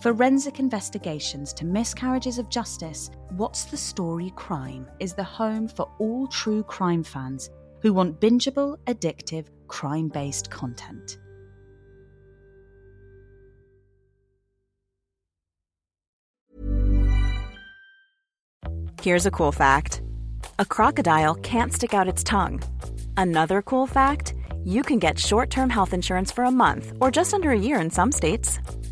forensic investigations to miscarriages of justice, What's the Story Crime is the home for all true crime fans who want bingeable, addictive, crime based content. Here's a cool fact a crocodile can't stick out its tongue. Another cool fact you can get short term health insurance for a month or just under a year in some states.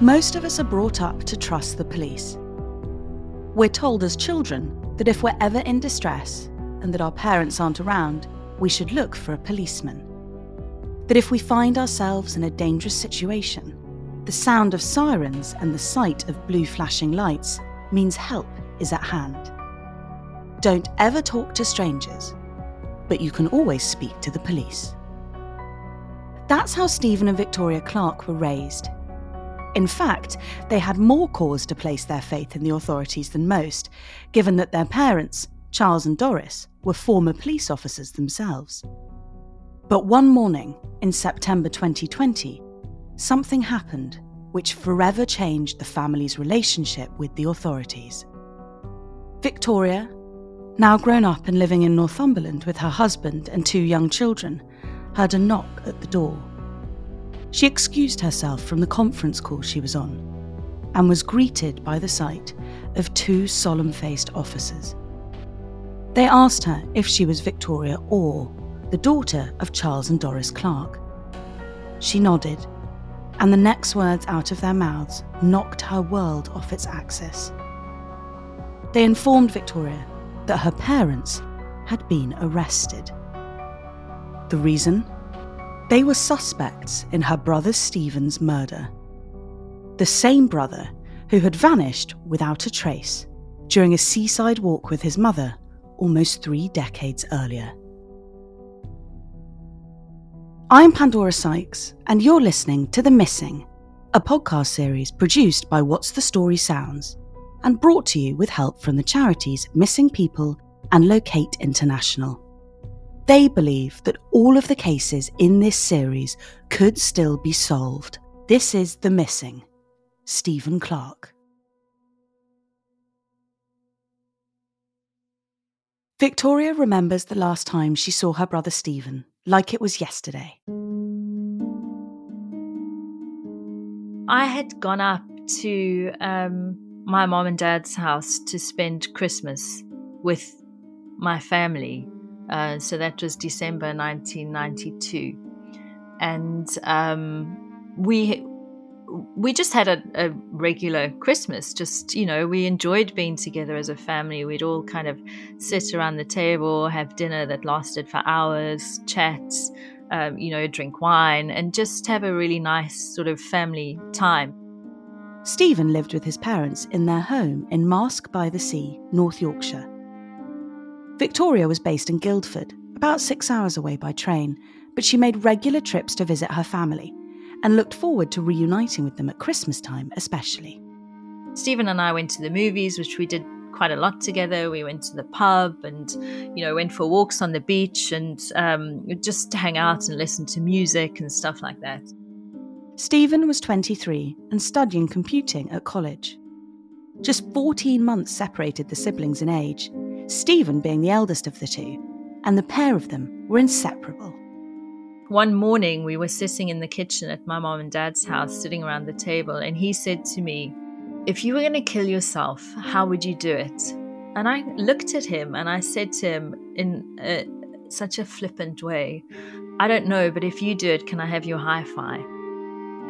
Most of us are brought up to trust the police. We're told as children that if we're ever in distress and that our parents aren't around, we should look for a policeman. That if we find ourselves in a dangerous situation, the sound of sirens and the sight of blue flashing lights means help is at hand. Don't ever talk to strangers, but you can always speak to the police. That's how Steven and Victoria Clark were raised in fact, they had more cause to place their faith in the authorities than most, given that their parents, Charles and Doris, were former police officers themselves. But one morning, in September 2020, something happened which forever changed the family's relationship with the authorities. Victoria, now grown up and living in Northumberland with her husband and two young children, heard a knock at the door. She excused herself from the conference call she was on and was greeted by the sight of two solemn faced officers. They asked her if she was Victoria Orr, the daughter of Charles and Doris Clark. She nodded, and the next words out of their mouths knocked her world off its axis. They informed Victoria that her parents had been arrested. The reason? They were suspects in her brother Steven's murder. The same brother who had vanished without a trace during a seaside walk with his mother almost three decades earlier. I'm Pandora Sykes, and you're listening to The Missing, a podcast series produced by What's the Story Sounds and brought to you with help from the charities Missing People and Locate International. They believe that all of the cases in this series could still be solved. This is The Missing. Steven Clark. Victoria remembers the last time she saw her brother Steven, like it was yesterday. I had gone up to um, my mom and dad's house to spend Christmas with my family uh, so that was December 1992. And um, we we just had a, a, regular Christmas. Just, you know, we enjoyed being together as a family. We'd all kind of sit around the table, have dinner that lasted for hours, chat, um, you know, drink wine, and just have a really nice sort of family time. Steven lived with his parents in their home in Marske by the Sea, North Yorkshire. Victoria was based in Guildford, about six hours away by train, but she made regular trips to visit her family and looked forward to reuniting with them at Christmas time, especially. Steven and I went to the movies, which we did quite a lot together. We went to the pub and, you know, went for walks on the beach and um, just to hang out and listen to music and stuff like that. Steven was 23 and studying computing at college. Just 14 months separated the siblings in age, Steven being the eldest of the two, and the pair of them were inseparable. One morning, we were sitting in the kitchen at my mom and dad's house, sitting around the table, and he said to me, If you were going to kill yourself, how would you do it? And I looked at him and I said to him in a, such a flippant way, I don't know, but if you do it, can I have your hi fi?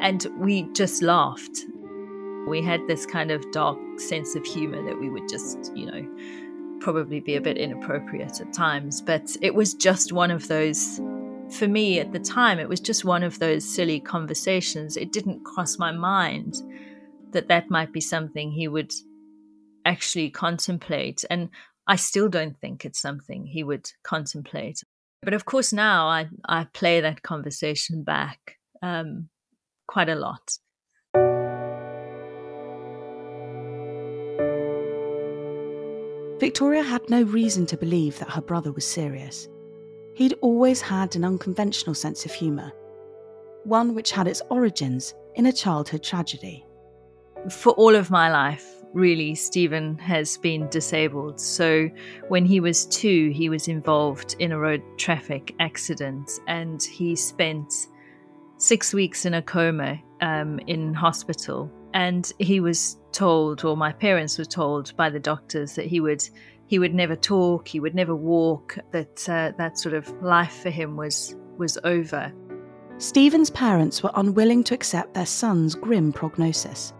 And we just laughed. We had this kind of dark sense of humor that we would just, you know, probably be a bit inappropriate at times, but it was just one of those for me at the time, it was just one of those silly conversations. It didn't cross my mind that that might be something he would actually contemplate. And I still don't think it's something he would contemplate. But of course, now I, I play that conversation back um, quite a lot. Victoria had no reason to believe that her brother was serious. He'd always had an unconventional sense of humour, one which had its origins in a childhood tragedy. For all of my life, really, Steven has been disabled. So when he was two, he was involved in a road traffic accident and he spent six weeks in a coma um, in hospital. And he was told, or my parents were told by the doctors, that he would he would never talk, he would never walk, that uh, that sort of life for him was was over. Steven's parents were unwilling to accept their son's grim prognosis.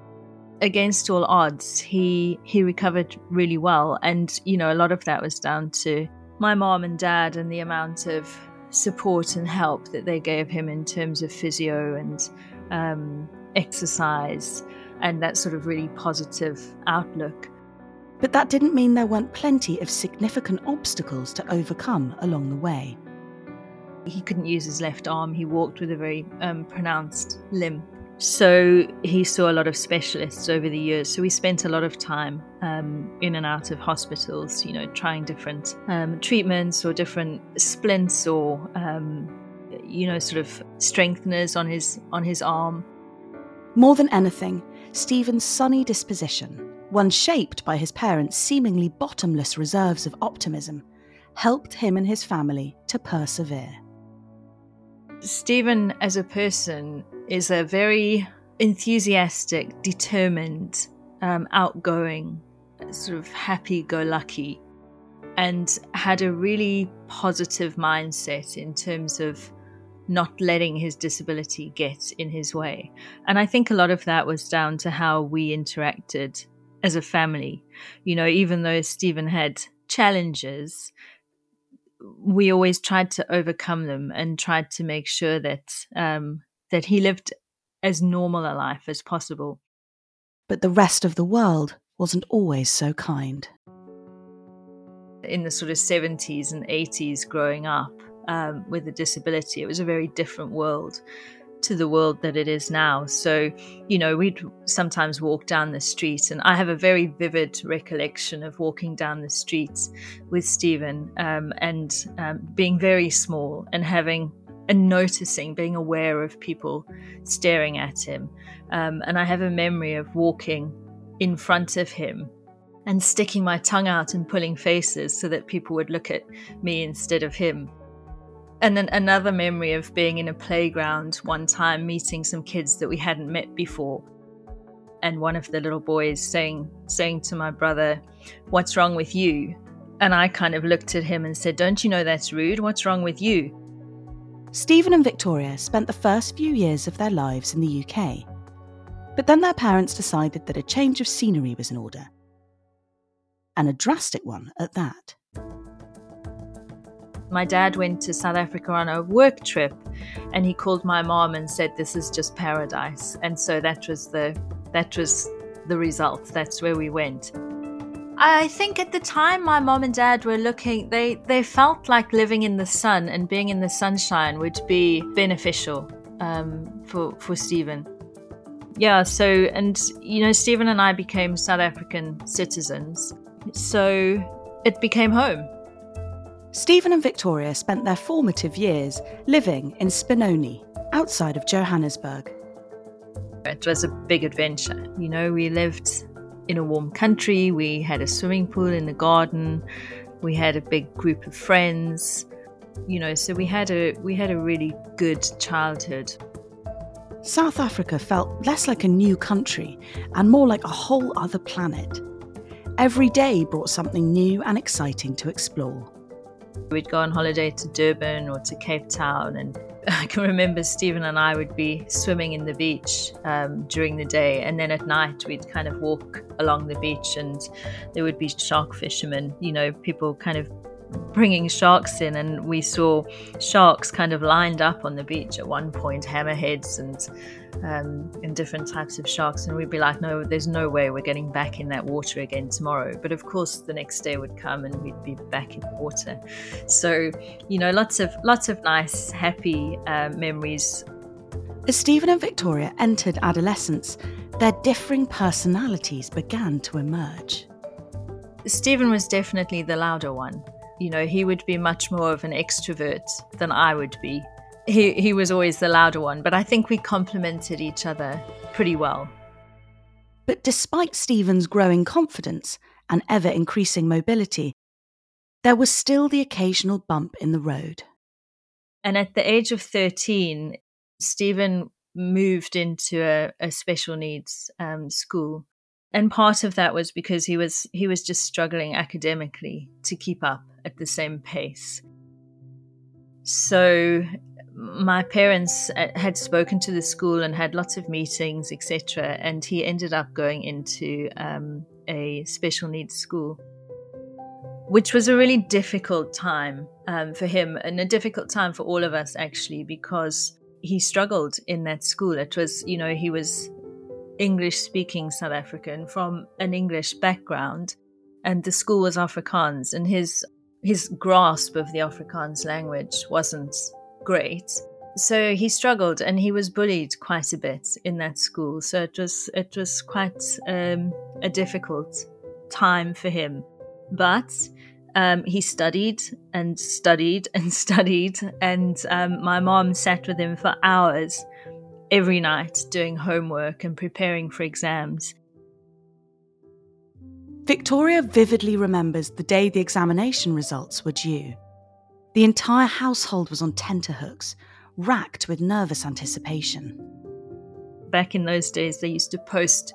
Against all odds, he he recovered really well, and you know a lot of that was down to my mom and dad and the amount of support and help that they gave him in terms of physio and um, exercise and that sort of really positive outlook. But that didn't mean there weren't plenty of significant obstacles to overcome along the way. He couldn't use his left arm, he walked with a very um, pronounced limp. So he saw a lot of specialists over the years. So we spent a lot of time um, in and out of hospitals, you know, trying different um, treatments or different splints or, um, you know, sort of strengtheners on his on his arm. More than anything, Steven's sunny disposition one shaped by his parents' seemingly bottomless reserves of optimism, helped him and his family to persevere. Steven, as a person, is a very enthusiastic, determined, um, outgoing, sort of happy go lucky, and had a really positive mindset in terms of not letting his disability get in his way. And I think a lot of that was down to how we interacted as a family. You know, even though Steven had challenges, we always tried to overcome them and tried to make sure that um, that he lived as normal a life as possible. But the rest of the world wasn't always so kind. In the sort of 70s and 80s, growing up um, with a disability, it was a very different world to the world that it is now. So, you know, we'd sometimes walk down the street, and I have a very vivid recollection of walking down the streets with Steven um, and um, being very small and having and noticing, being aware of people staring at him. Um, and I have a memory of walking in front of him and sticking my tongue out and pulling faces so that people would look at me instead of him. And then another memory of being in a playground one time, meeting some kids that we hadn't met before. And one of the little boys saying, saying to my brother, What's wrong with you? And I kind of looked at him and said, Don't you know that's rude? What's wrong with you? Steven and Victoria spent the first few years of their lives in the UK. But then their parents decided that a change of scenery was in order. And a drastic one at that. My dad went to South Africa on a work trip and he called my mom and said this is just paradise. And so that was the that was the result. That's where we went. I think at the time my mom and dad were looking they they felt like living in the sun and being in the sunshine would be beneficial um, for for Steven. Yeah, so and you know Steven and I became South African citizens. So it became home. Steven and Victoria spent their formative years living in Spinoni, outside of Johannesburg. It was a big adventure. You know, we lived in a warm country. We had a swimming pool in the garden. We had a big group of friends. You know, so we had a we had a really good childhood. South Africa felt less like a new country and more like a whole other planet. Every day brought something new and exciting to explore. We'd go on holiday to Durban or to Cape Town and I can remember Steven and I would be swimming in the beach um, during the day, and then at night we'd kind of walk along the beach, and there would be shark fishermen, you know, people kind of bringing sharks in, and we saw sharks kind of lined up on the beach at one point, hammerheads and um, and different types of sharks, and we'd be like, no, there's no way we're getting back in that water again tomorrow. But of course, the next day would come, and we'd be back in the water. So, you know, lots of lots of nice, happy uh, memories. As Steven and Victoria entered adolescence, their differing personalities began to emerge. Steven was definitely the louder one. You know, he would be much more of an extrovert than I would be he he was always the louder one, but I think we complemented each other pretty well. But despite Steven's growing confidence and ever increasing mobility, there was still the occasional bump in the road. And at the age of 13, Steven moved into a, a special needs um, school. And part of that was because he was he was just struggling academically to keep up at the same pace. So my parents uh, had spoken to the school and had lots of meetings, etc. And he ended up going into um, a special needs school, which was a really difficult time um, for him and a difficult time for all of us, actually, because he struggled in that school. It was, you know, he was English speaking South African from an English background, and the school was Afrikaans, and his his grasp of the Afrikaans language wasn't great. So he struggled and he was bullied quite a bit in that school. So it was it was quite um, a difficult time for him. But um, he studied and studied and studied, and um, my mom sat with him for hours every night doing homework and preparing for exams. Victoria vividly remembers the day the examination results were due. The entire household was on tenterhooks, racked with nervous anticipation. Back in those days, they used to post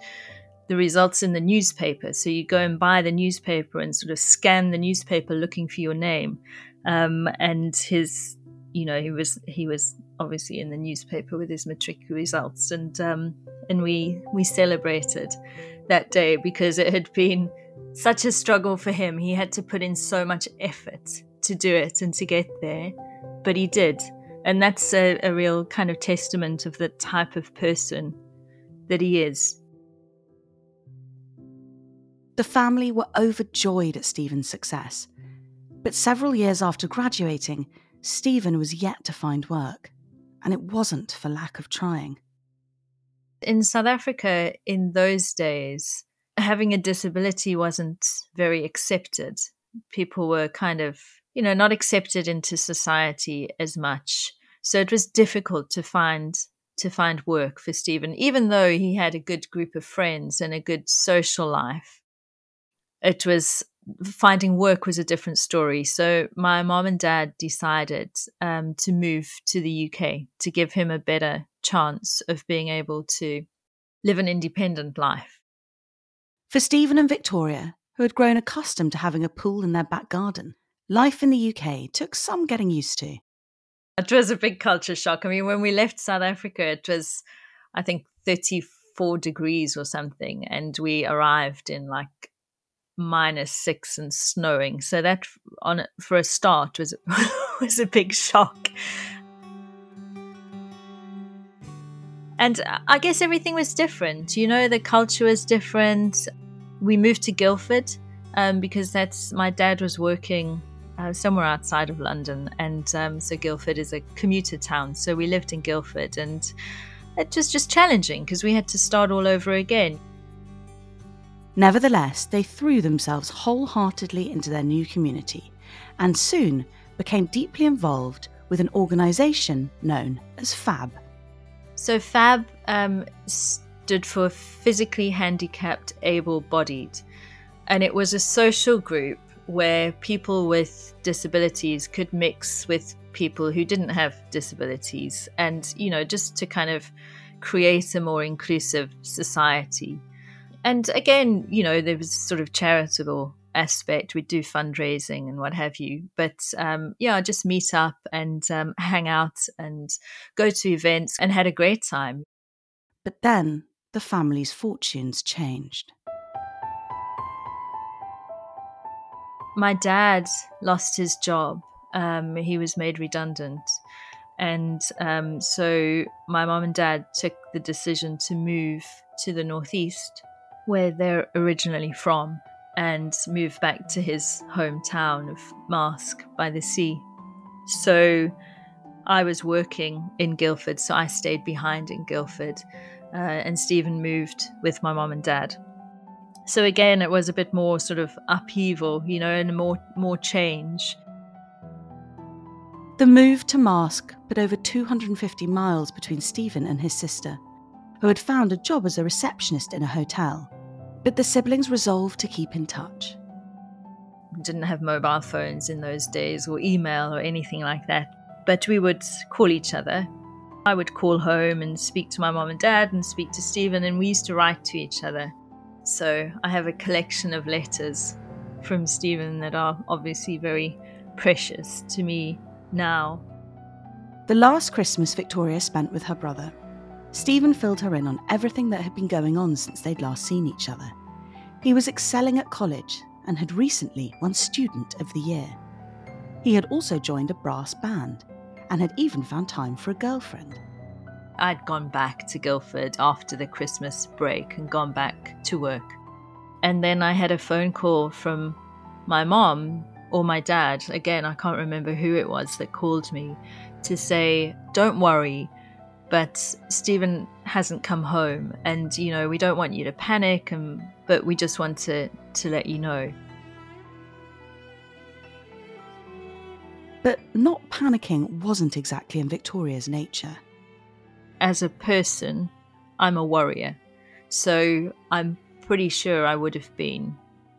the results in the newspaper. So you go and buy the newspaper and sort of scan the newspaper looking for your name. Um, and his, you know, he was he was obviously in the newspaper with his matric results, and um, and we we celebrated that day because it had been such a struggle for him. He had to put in so much effort to do it and to get there, but he did. And that's a, a real kind of testament of the type of person that he is. The family were overjoyed at Steven's success. But several years after graduating, Steven was yet to find work, and it wasn't for lack of trying. In South Africa, in those days, having a disability wasn't very accepted. People were kind of you know, not accepted into society as much. So it was difficult to find to find work for Steven, even though he had a good group of friends and a good social life. It was finding work was a different story. So my mom and dad decided um, to move to the UK to give him a better chance of being able to live an independent life. For Steven and Victoria, who had grown accustomed to having a pool in their back garden, life in the UK took some getting used to. It was a big culture shock. I mean, when we left South Africa, it was, I think, 34 degrees or something, and we arrived in like minus six and snowing. So that on for a start was was a big shock. And I guess everything was different. You know, the culture was different. We moved to Guildford um, because that's my dad was working uh, somewhere outside of London, and um, so Guildford is a commuter town. So we lived in Guildford, and it was just challenging because we had to start all over again. Nevertheless, they threw themselves wholeheartedly into their new community and soon became deeply involved with an organisation known as PHAB. So, PHAB um, stood for Physically Handicapped Able Bodied, and it was a social group where people with disabilities could mix with people who didn't have disabilities and, you know, just to kind of create a more inclusive society. And again, you know, there was sort of charitable aspect. We'd do fundraising and what have you. But um, yeah, just meet up and um, hang out and go to events and had a great time. But then the family's fortunes changed. my dad lost his job. Um, he was made redundant. And um, so my mom and dad took the decision to move to the Northeast, where they're originally from, and move back to his hometown of Marske by the sea. So I was working in Guildford, so I stayed behind in Guildford, uh, and Steven moved with my mom and dad so again it was a bit more sort of upheaval you know and more more change the move to Marske put over 250 miles between Steven and his sister, who had found a job as a receptionist in a hotel. But the siblings resolved to keep in touch. Didn't have mobile phones in those days or email or anything like that, but we would call each other. I would call home and speak to my mom and dad and speak to Steven, and we used to write to each other. So I have a collection of letters from Steven that are obviously very precious to me now. The last Christmas Victoria spent with her brother, Steven filled her in on everything that had been going on since they'd last seen each other. He was excelling at college and had recently won Student of the Year. He had also joined a brass band and had even found time for a girlfriend. I'd gone back to Guildford after the Christmas break and gone back to work. And then I had a phone call from my mom or my dad, again, I can't remember who it was that called me to say, Don't worry, but Steven hasn't come home and you know, we don't want you to panic and but we just want to to let you know. But not panicking wasn't exactly in Victoria's nature as a person, I'm a worrier. So I'm pretty sure I would have been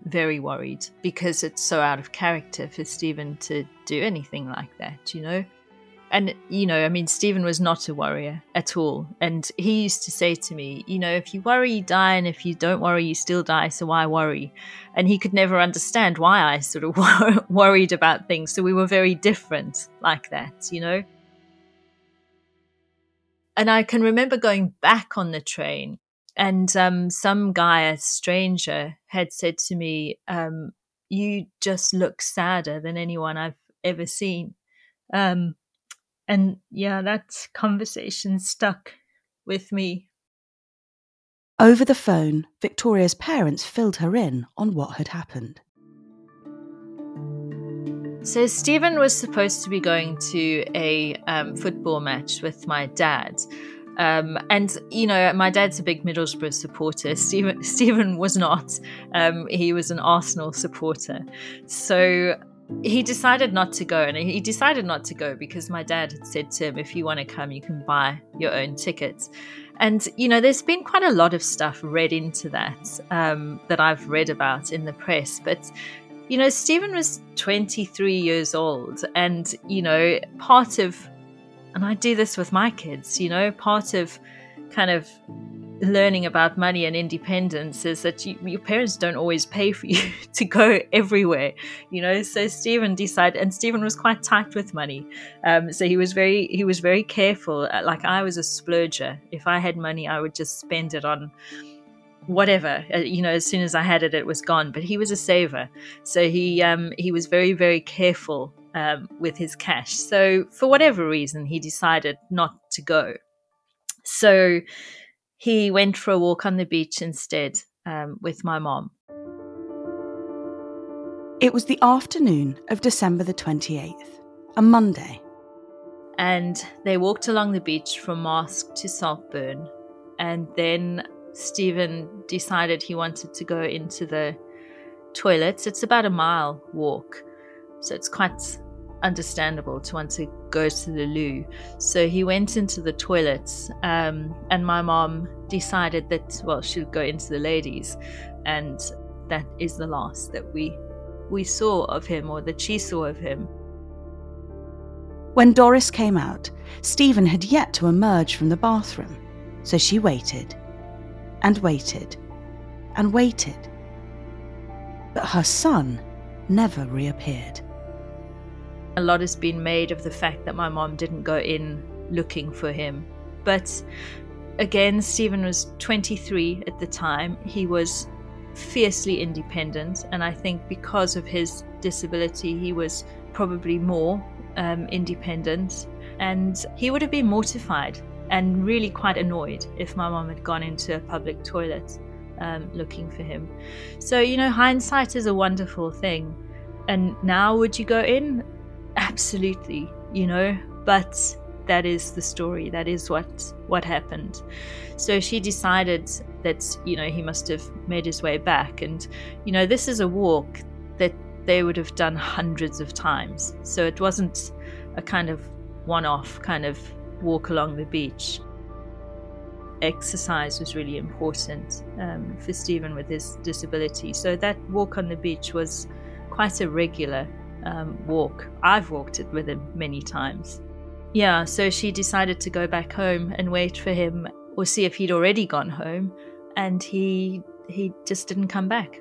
very worried because it's so out of character for Steven to do anything like that, you know? And, you know, I mean, Steven was not a worrier at all. And he used to say to me, you know, if you worry, you die. And if you don't worry, you still die. So why worry? And he could never understand why I sort of worried about things. So we were very different like that, you know? and I can remember going back on the train, and um, some guy, a stranger, had said to me, um, "You just look sadder than anyone I've ever seen." Um, and yeah, that conversation stuck with me. Over the phone, Victoria's parents filled her in on what had happened. So Steven was supposed to be going to a um, football match with my dad. Um, and you know, my dad's a big Middlesbrough supporter. Steven, Steven was not. Um, he was an Arsenal supporter. So he decided not to go, and he decided not to go because my dad had said to him, "If you want to come, you can buy your own tickets." And you know, there's been quite a lot of stuff read into that um, that I've read about in the press, but you know, Steven was 23 years old, and, you know, part of, and I do this with my kids, you know, part of kind of learning about money and independence is that you, your parents don't always pay for you to go everywhere, you know. So Steven decided, and Steven was quite tight with money, um, so he was very he was very careful. Uh, like I was a splurger. If I had money, I would just spend it on whatever uh, you know as soon as i had it it was gone but he was a saver so he um he was very very careful um, with his cash so for whatever reason he decided not to go so he went for a walk on the beach instead um, with my mom. It was the afternoon of December the 28th, a Monday. And they walked along the beach from Marske to Saltburn. And then Steven decided he wanted to go into the toilets. It's about a mile walk. So it's quite understandable to want to go to the loo. So he went into the toilets, um, and my mom decided that well she'll go into the ladies, and that is the last that we we saw of him or that she saw of him. When Doris came out, Steven had yet to emerge from the bathroom, so she waited and waited and waited. But her son never reappeared. A lot has been made of the fact that my mom didn't go in looking for him. But again, Steven was 23 at the time. He was fiercely independent, and I think because of his disability, he was probably more um, independent. And he would have been mortified and really quite annoyed if my mom had gone into a public toilet um, looking for him. So, you know, hindsight is a wonderful thing. And now, would you go in? Absolutely, you know, but that is the story. That is what what happened. So she decided that you know he must have made his way back, and you know this is a walk that they would have done hundreds of times. So it wasn't a kind of one-off kind of walk along the beach. Exercise was really important um, for Steven with his disability. So that walk on the beach was quite a regular um, walk. I've walked it with him many times. Yeah, so she decided to go back home and wait for him or see if he'd already gone home, and he he just didn't come back.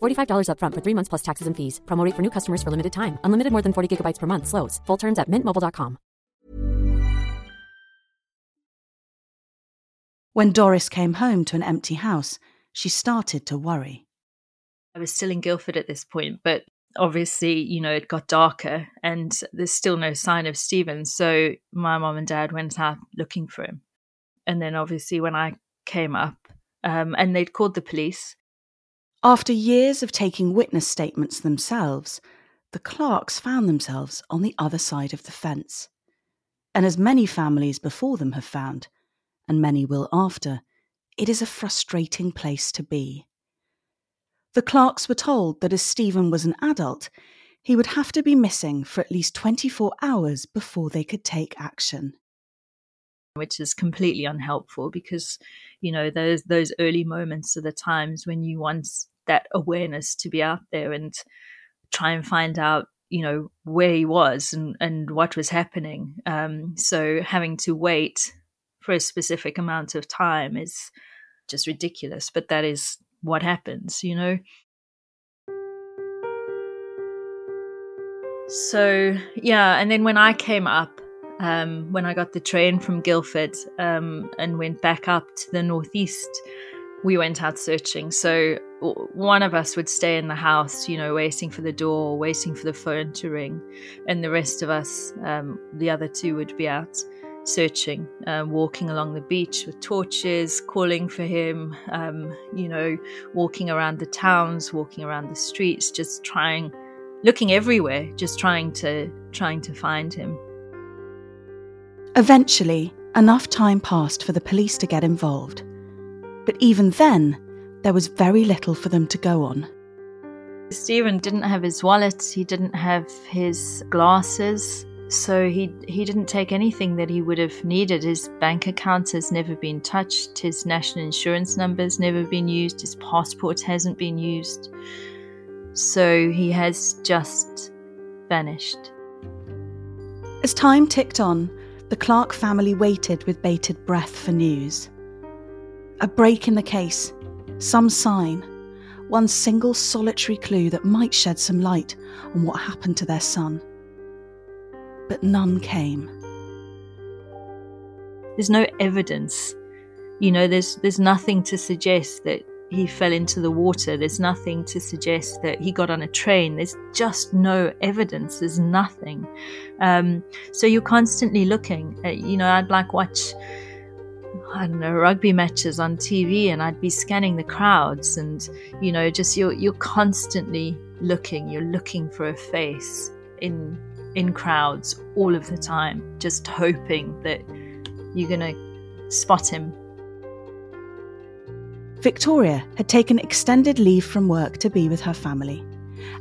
$45 upfront for three months plus taxes and fees. Promo rate for new customers for limited time. Unlimited more than 40 gigabytes per month. Slows. Full terms at mintmobile.com. When Doris came home to an empty house, she started to worry. I was still in Guildford at this point, but obviously, you know, it got darker and there's still no sign of Steven. So my mom and dad went out looking for him. And then obviously when I came up, um, and they'd called the police After years of taking witness statements themselves, the Clarks found themselves on the other side of the fence. And as many families before them have found, and many will after, it is a frustrating place to be. The Clarks were told that as Steven was an adult, he would have to be missing for at least 24 hours before they could take action. Which is completely unhelpful because, you know, those those early moments are the times when you want that awareness to be out there and try and find out you know where he was and and what was happening. Um, so having to wait for a specific amount of time is just ridiculous but that is what happens you know? So yeah and then when i came up um, when i got the train from guildford um, and went back up to the northeast we went out searching. So one of us would stay in the house, you know, waiting for the door, waiting for the phone to ring, and the rest of us, um, the other two, would be out searching, uh, walking along the beach with torches, calling for him, um, you know, walking around the towns, walking around the streets, just trying, looking everywhere, just trying to trying to find him. Eventually, enough time passed for the police to get involved. But even then, there was very little for them to go on. Steven didn't have his wallet, he didn't have his glasses, so he he didn't take anything that he would have needed. His bank account has never been touched, his national insurance number's never been used, his passport hasn't been used. So he has just vanished. As time ticked on, the Clark family waited with bated breath for news. A break in the case, some sign, one single solitary clue that might shed some light on what happened to their son. But none came. There's no evidence. You know, there's there's nothing to suggest that he fell into the water. There's nothing to suggest that he got on a train. There's just no evidence. There's nothing. Um, so you're constantly looking. At, you know, I'd like watch I don't know, rugby matches on TV and I'd be scanning the crowds and, you know, just you're, you're constantly looking, you're looking for a face in, in crowds all of the time, just hoping that you're to spot him. Victoria had taken extended leave from work to be with her family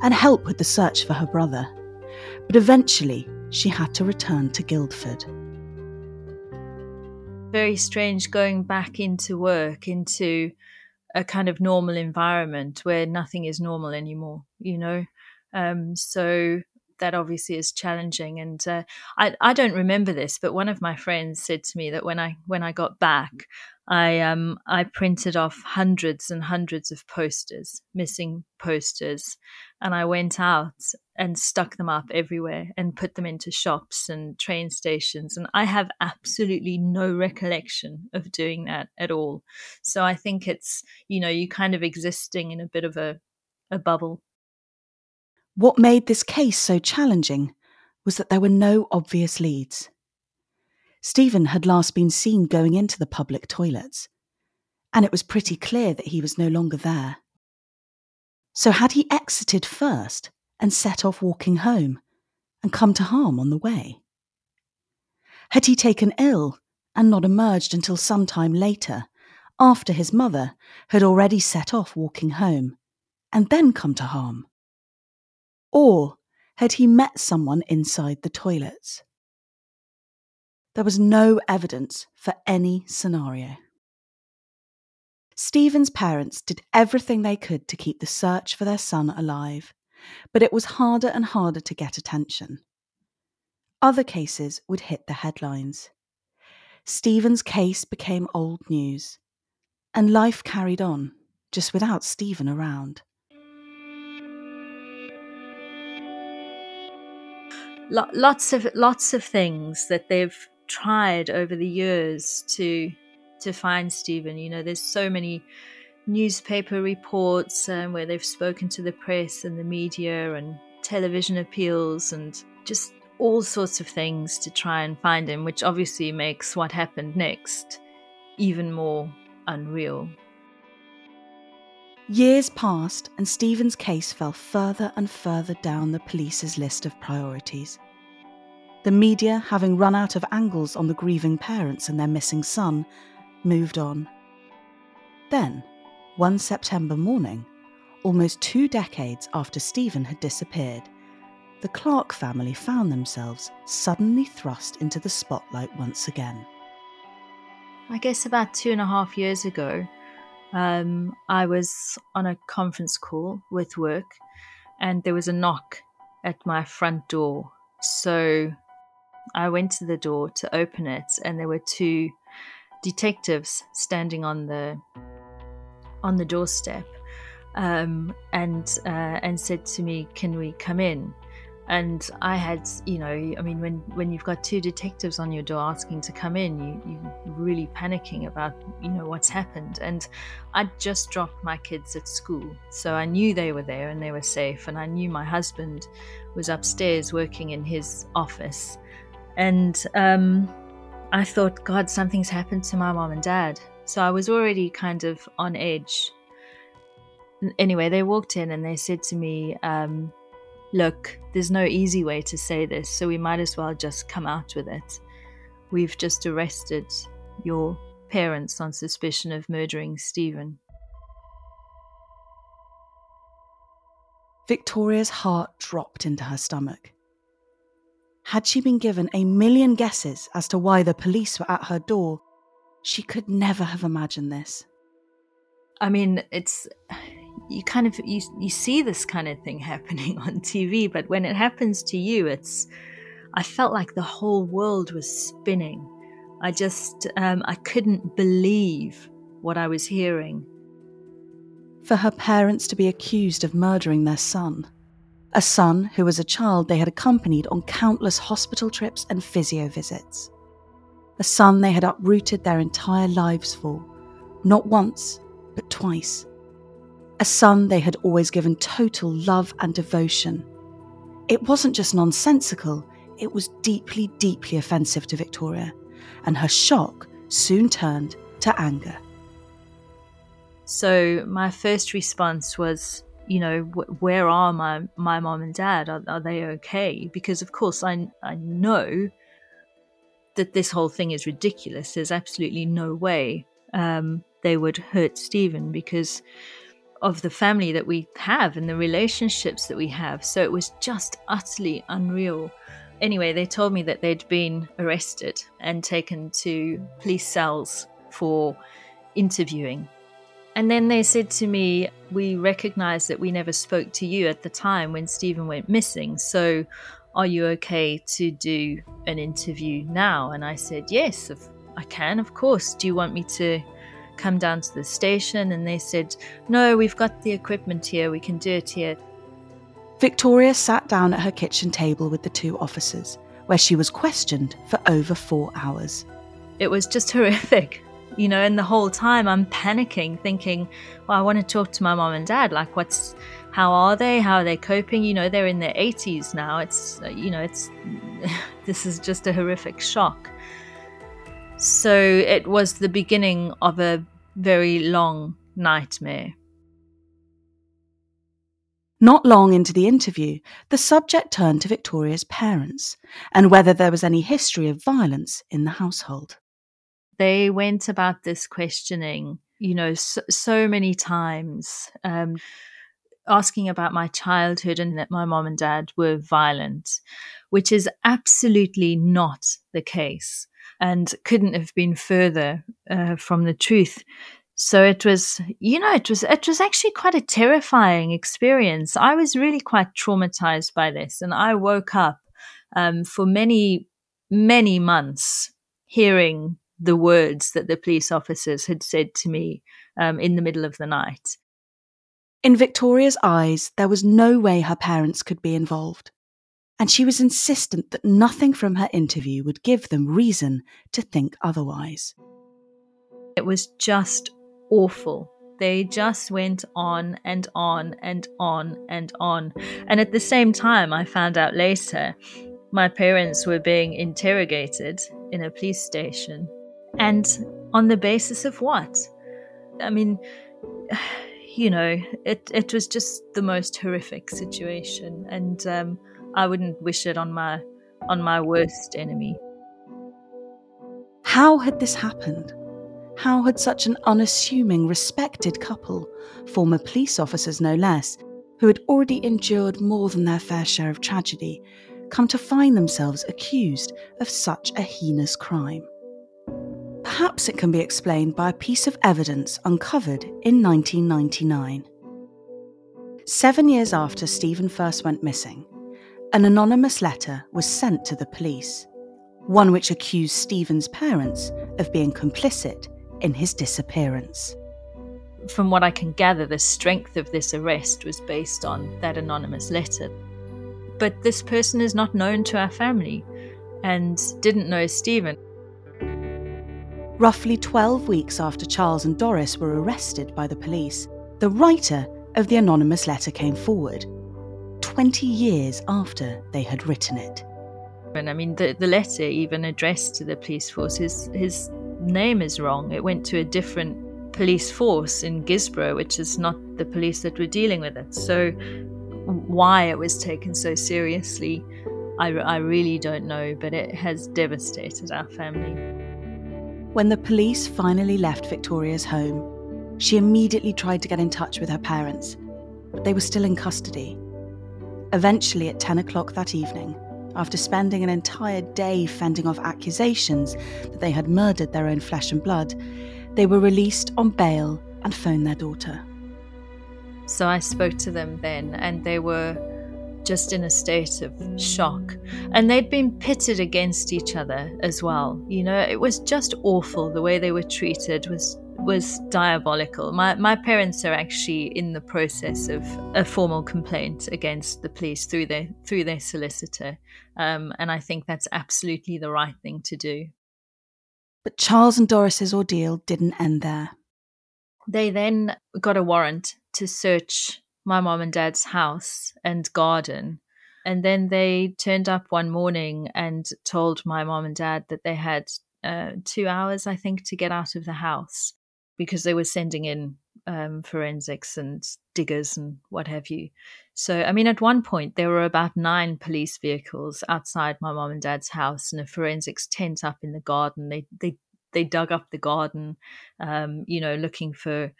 and help with the search for her brother. But eventually, she had to return to Guildford very strange going back into work, into a kind of normal environment where nothing is normal anymore, you know? Um, so that obviously is challenging. And uh, I, I don't remember this, but one of my friends said to me that when I when I got back, I um I printed off hundreds and hundreds of posters, missing posters, and I went out and stuck them up everywhere and put them into shops and train stations. And I have absolutely no recollection of doing that at all. So I think it's you know you kind of existing in a bit of a a bubble. What made this case so challenging was that there were no obvious leads. Steven had last been seen going into the public toilets, and it was pretty clear that he was no longer there. So had he exited first and set off walking home and come to harm on the way? Had he taken ill and not emerged until some time later, after his mother had already set off walking home, and then come to harm? Or had he met someone inside the toilets? There was no evidence for any scenario. Steven's parents did everything they could to keep the search for their son alive, but it was harder and harder to get attention. Other cases would hit the headlines. Steven's case became old news, and life carried on, just without Steven around. lots of lots of things that they've tried over the years to to find Steven. You know, there's so many newspaper reports um, where they've spoken to the press and the media and television appeals and just all sorts of things to try and find him, which obviously makes what happened next even more unreal. Years passed, and Steven's case fell further and further down the police's list of priorities. The media, having run out of angles on the grieving parents and their missing son, moved on. Then, one September morning, almost two decades after Steven had disappeared, the Clark family found themselves suddenly thrust into the spotlight once again. I guess about two and a half years ago, um, I was on a conference call with work and there was a knock at my front door. So I went to the door to open it and there were two detectives standing on the on the doorstep um, and uh, and said to me, "Can we come in?" And I had, you know, I mean, when when you've got two detectives on your door asking to come in, you you're really panicking about, you know, what's happened. And I'd just dropped my kids at school, so I knew they were there and they were safe, and I knew my husband was upstairs working in his office, and um, I thought, God, something's happened to my mom and dad. So I was already kind of on edge anyway, they walked in and they said to me, um, Look, there's no easy way to say this, so we might as well just come out with it. We've just arrested your parents on suspicion of murdering Steven. Victoria's heart dropped into her stomach. Had she been given a million guesses as to why the police were at her door, she could never have imagined this. I mean, it's you kind of you, you see this kind of thing happening on TV, but when it happens to you, it's I felt like the whole world was spinning. I just um, I couldn't believe what I was hearing. For her parents to be accused of murdering their son, a son who, as a child, they had accompanied on countless hospital trips and physio visits, a son they had uprooted their entire lives for, not once, but twice a son they had always given total love and devotion. It wasn't just nonsensical, it was deeply, deeply offensive to Victoria, and her shock soon turned to anger. So, my first response was, you know, where are my, my mom and dad? Are, are they okay? Because, of course, I, I know that this whole thing is ridiculous. There's absolutely no way um, they would hurt Steven because of the family that we have and the relationships that we have. So it was just utterly unreal. Anyway, they told me that they'd been arrested and taken to police cells for interviewing. And then they said to me, We recognize that we never spoke to you at the time when Steven went missing. So are you okay to do an interview now? And I said, Yes, I can, of course. Do you want me to come down to the station and they said, No, we've got the equipment here, we can do it here. Victoria sat down at her kitchen table with the two officers, where she was questioned for over four hours. It was just horrific, you know, and the whole time I'm panicking, thinking, Well, I want to talk to my mom and dad. Like, what's, how are they? How are they coping? You know, they're in their 80s now. It's, uh, you know, it's, this is just a horrific shock. So it was the beginning of a very long nightmare. Not long into the interview, the subject turned to Victoria's parents and whether there was any history of violence in the household. They went about this questioning, you know, so, so many times, um, asking about my childhood and that my mom and dad were violent, which is absolutely not the case and couldn't have been further uh, from the truth. So it was, you know, it was it was actually quite a terrifying experience. I was really quite traumatized by this, and I woke up um, for many many months hearing the words that the police officers had said to me um, in the middle of the night. In Victoria's eyes, there was no way her parents could be involved and she was insistent that nothing from her interview would give them reason to think otherwise. It was just awful. They just went on and on and on and on. And at the same time, I found out later my parents were being interrogated in a police station. And on the basis of what? I mean, you know, it, it was just the most horrific situation. And um, I wouldn't wish it on my on my worst enemy. How had this happened? How had such an unassuming, respected couple, former police officers no less, who had already endured more than their fair share of tragedy, come to find themselves accused of such a heinous crime? Perhaps it can be explained by a piece of evidence uncovered in 1999. Seven years after Steven first went missing, an anonymous letter was sent to the police, one which accused Steven's parents of being complicit in his disappearance. From what I can gather, the strength of this arrest was based on that anonymous letter. But this person is not known to our family and didn't know Steven. Roughly 12 weeks after Charles and Doris were arrested by the police, the writer of the anonymous letter came forward 20 years after they had written it. And I mean, the, the letter even addressed to the police force, his, his name is wrong. It went to a different police force in Guisborough, which is not the police that were dealing with it. So, why it was taken so seriously, I, I really don't know, but it has devastated our family. When the police finally left Victoria's home, she immediately tried to get in touch with her parents, but they were still in custody. Eventually, at 10 o'clock that evening, after spending an entire day fending off accusations that they had murdered their own flesh and blood, they were released on bail and phoned their daughter. So I spoke to them then, and they were just in a state of shock. And they'd been pitted against each other as well. You know, it was just awful the way they were treated was was diabolical. My, my parents are actually in the process of a formal complaint against the police through their through their solicitor, um, and I think that's absolutely the right thing to do. But Charles and Doris's ordeal didn't end there. They then got a warrant to search my mom and dad's house and garden. And then they turned up one morning and told my mom and dad that they had uh, two hours, I think, to get out of the house because they were sending in um, forensics and diggers and what have you. So, I mean, at one point, there were about nine police vehicles outside my mom and dad's house and a forensics tent up in the garden. They they they dug up the garden, um, you know, looking for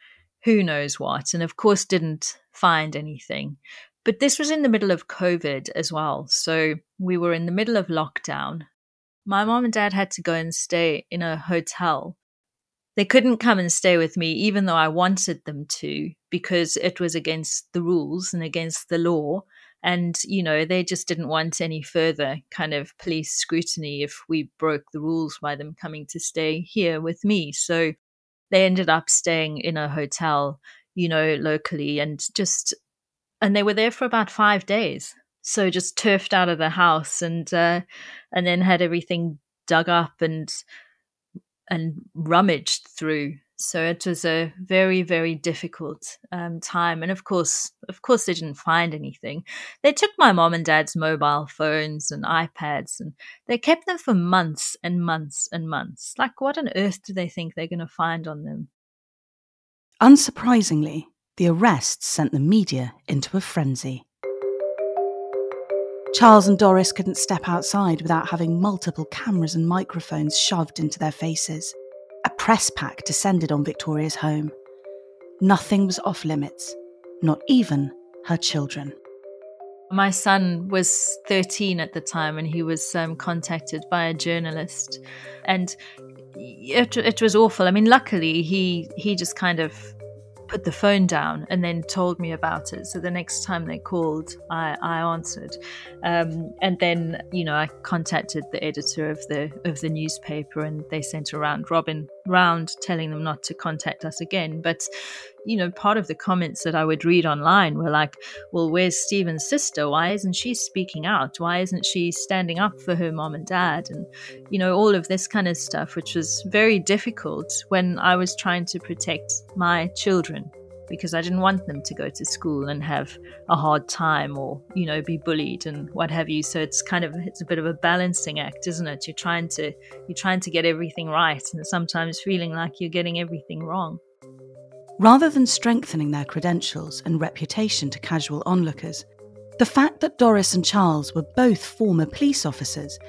who knows what, and of course, didn't find anything. But this was in the middle of COVID as well, so we were in the middle of lockdown. My mom and dad had to go and stay in a hotel they couldn't come and stay with me, even though I wanted them to, because it was against the rules and against the law. And, you know, they just didn't want any further kind of police scrutiny if we broke the rules by them coming to stay here with me. So they ended up staying in a hotel, you know, locally and just, and they were there for about five days. So just turfed out of the house and, uh, and then had everything dug up and and rummaged through. So it was a very, very difficult um, time. And of course, of course, they didn't find anything. They took my mom and dad's mobile phones and iPads, and they kept them for months and months and months. Like, what on earth do they think they're going to find on them? Unsurprisingly, the arrests sent the media into a frenzy. Charles and Doris couldn't step outside without having multiple cameras and microphones shoved into their faces. Press pack descended on Victoria's home. Nothing was off limits, not even her children. My son was 13 at the time and he was um, contacted by a journalist. And it, it was awful. I mean, luckily, he, he just kind of put the phone down and then told me about it. So the next time they called, I, I answered, um, and then you know I contacted the editor of the of the newspaper, and they sent around Robin round telling them not to contact us again. But you know, part of the comments that I would read online were like, well, where's Steven's sister? Why isn't she speaking out? Why isn't she standing up for her mom and dad? And, you know, all of this kind of stuff, which was very difficult when I was trying to protect my children because I didn't want them to go to school and have a hard time or, you know, be bullied and what have you. So it's kind of it's a bit of a balancing act, isn't it? You're trying to you're trying to get everything right and sometimes feeling like you're getting everything wrong. Rather than strengthening their credentials and reputation to casual onlookers, the fact that Doris and Charles were both former police officers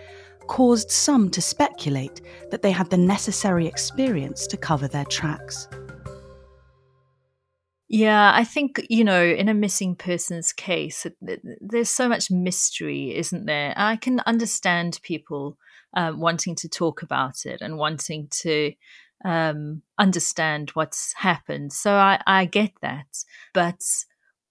caused some to speculate that they had the necessary experience to cover their tracks. Yeah, I think, you know, in a missing persons case, there's so much mystery, isn't there? I can understand people um, wanting to talk about it and wanting to um, understand what's happened. So I, I get that. But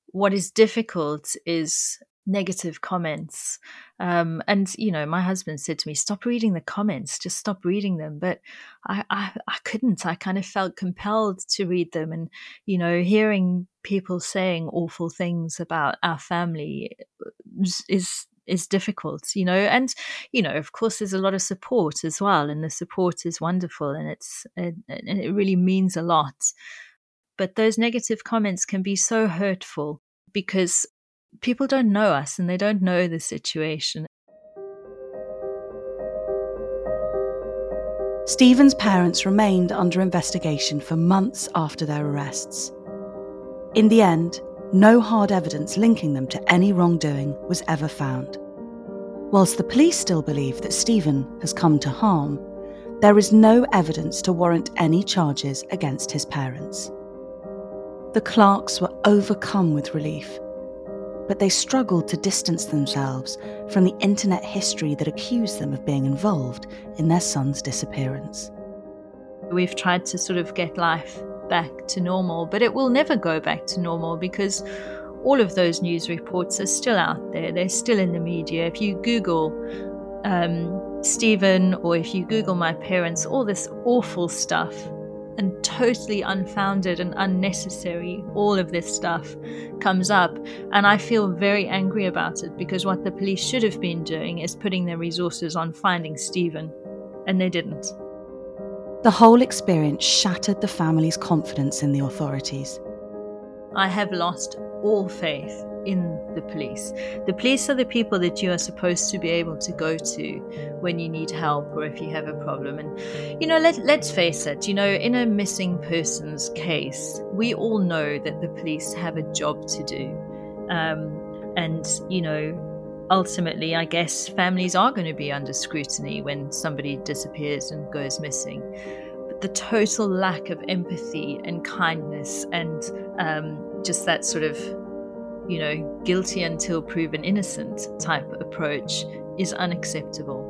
what is difficult is negative comments. Um, and you know, my husband said to me, "Stop reading the comments. Just stop reading them." But I, I, I couldn't. I kind of felt compelled to read them, and you know, hearing people saying awful things about our family is is difficult, you know. And you know, of course, there's a lot of support as well, and the support is wonderful, and it's and it really means a lot. But those negative comments can be so hurtful because people don't know us and they don't know the situation. Steven's parents remained under investigation for months after their arrests. In the end, no hard evidence linking them to any wrongdoing was ever found. Whilst the police still believe that Steven has come to harm, there is no evidence to warrant any charges against his parents. The Clarks were overcome with relief but they struggled to distance themselves from the internet history that accused them of being involved in their son's disappearance. We've tried to sort of get life back to normal, but it will never go back to normal because all of those news reports are still out there. They're still in the media. If you Google um, Steven or if you Google my parents, all this awful stuff and totally unfounded and unnecessary. All of this stuff comes up, and I feel very angry about it because what the police should have been doing is putting their resources on finding Steven, and they didn't. The whole experience shattered the family's confidence in the authorities. I have lost all faith in the police. The police are the people that you are supposed to be able to go to when you need help or if you have a problem. And, you know, let, let's face it, you know, in a missing persons case, we all know that the police have a job to do. Um, and, you know, ultimately, I guess families are going to be under scrutiny when somebody disappears and goes missing. But the total lack of empathy and kindness and um, just that sort of you know, guilty until proven innocent type approach is unacceptable.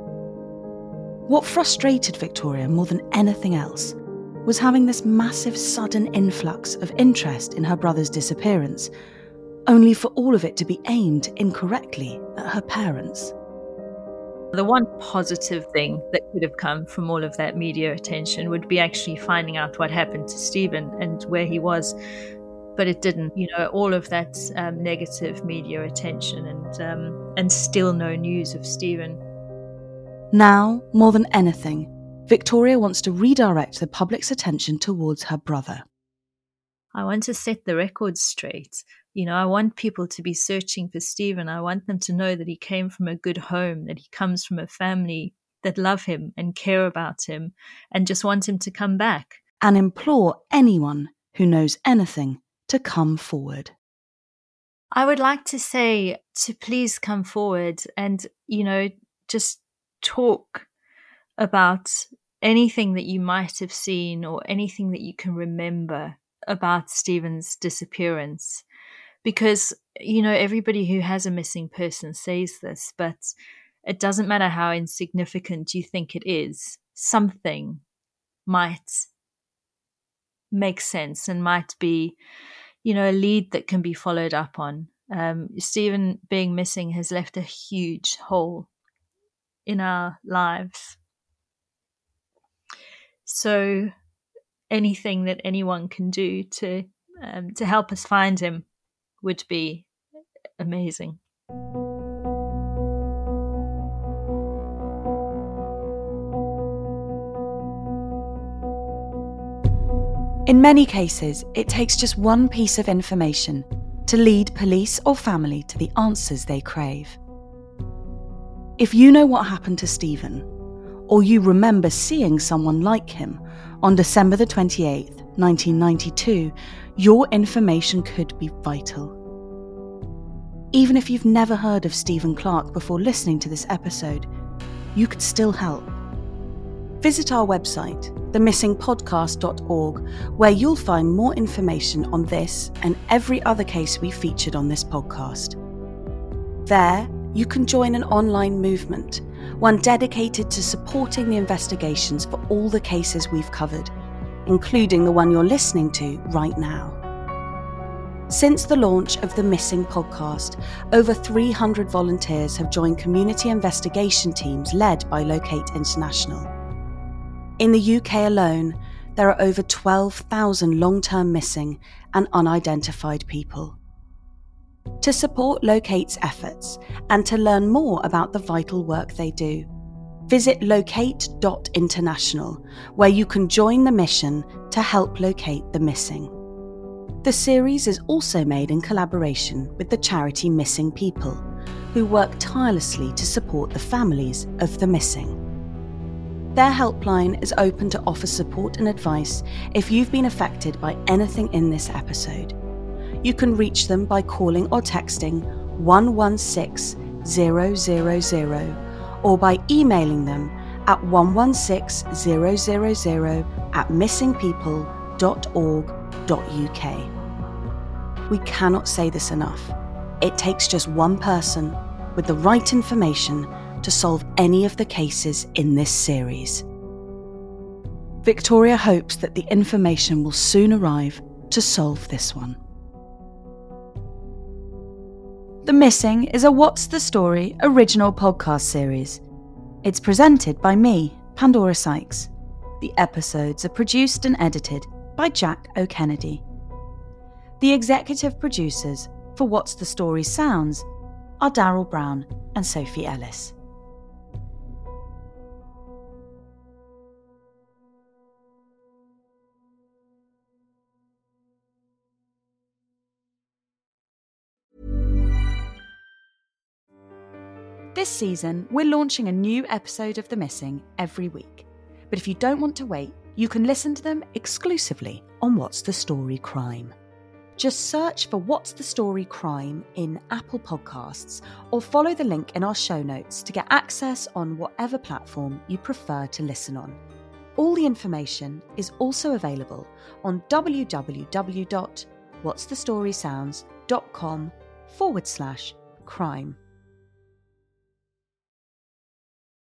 What frustrated Victoria more than anything else was having this massive sudden influx of interest in her brother's disappearance, only for all of it to be aimed incorrectly at her parents. The one positive thing that could have come from all of that media attention would be actually finding out what happened to Steven and where he was but it didn't. You know, all of that um, negative media attention and um, and still no news of Steven. Now, more than anything, Victoria wants to redirect the public's attention towards her brother. I want to set the record straight. You know, I want people to be searching for Steven. I want them to know that he came from a good home, that he comes from a family that love him and care about him and just want him to come back. And implore anyone who knows anything to come forward? I would like to say to please come forward and, you know, just talk about anything that you might have seen or anything that you can remember about Steven's disappearance. Because, you know, everybody who has a missing person says this, but it doesn't matter how insignificant you think it is, something might make sense and might be you know, a lead that can be followed up on. Um, Steven being missing has left a huge hole in our lives. So, anything that anyone can do to um, to help us find him would be amazing. In many cases, it takes just one piece of information to lead police or family to the answers they crave. If you know what happened to Steven, or you remember seeing someone like him on December the 28th, 1992, your information could be vital. Even if you've never heard of Steven Clark before listening to this episode, you could still help. Visit our website, themissingpodcast.org, where you'll find more information on this and every other case we featured on this podcast. There, you can join an online movement, one dedicated to supporting the investigations for all the cases we've covered, including the one you're listening to right now. Since the launch of the Missing podcast, over 300 volunteers have joined community investigation teams led by Locate International. In the UK alone, there are over 12,000 long term missing and unidentified people. To support Locate's efforts and to learn more about the vital work they do, visit locate.international, where you can join the mission to help locate the missing. The series is also made in collaboration with the charity Missing People, who work tirelessly to support the families of the missing. Their helpline is open to offer support and advice if you've been affected by anything in this episode. You can reach them by calling or texting 116 000 or by emailing them at 116 000 at missingpeople.org we cannot say this enough. It takes just one person with the right information to solve any of the cases in this series. Victoria hopes that the information will soon arrive to solve this one. The Missing is a What's the Story original podcast series. It's presented by me, Pandora Sykes. The episodes are produced and edited by Jack O'Kennedy. The executive producers for What's the Story Sounds are Daryl Brown and Sophie Ellis. This season, we're launching a new episode of The Missing every week. But if you don't want to wait, you can listen to them exclusively on What's the Story Crime. Just search for What's the Story Crime in Apple Podcasts or follow the link in our show notes to get access on whatever platform you prefer to listen on. All the information is also available on www.what'sthestorysounds.com forward slash crime.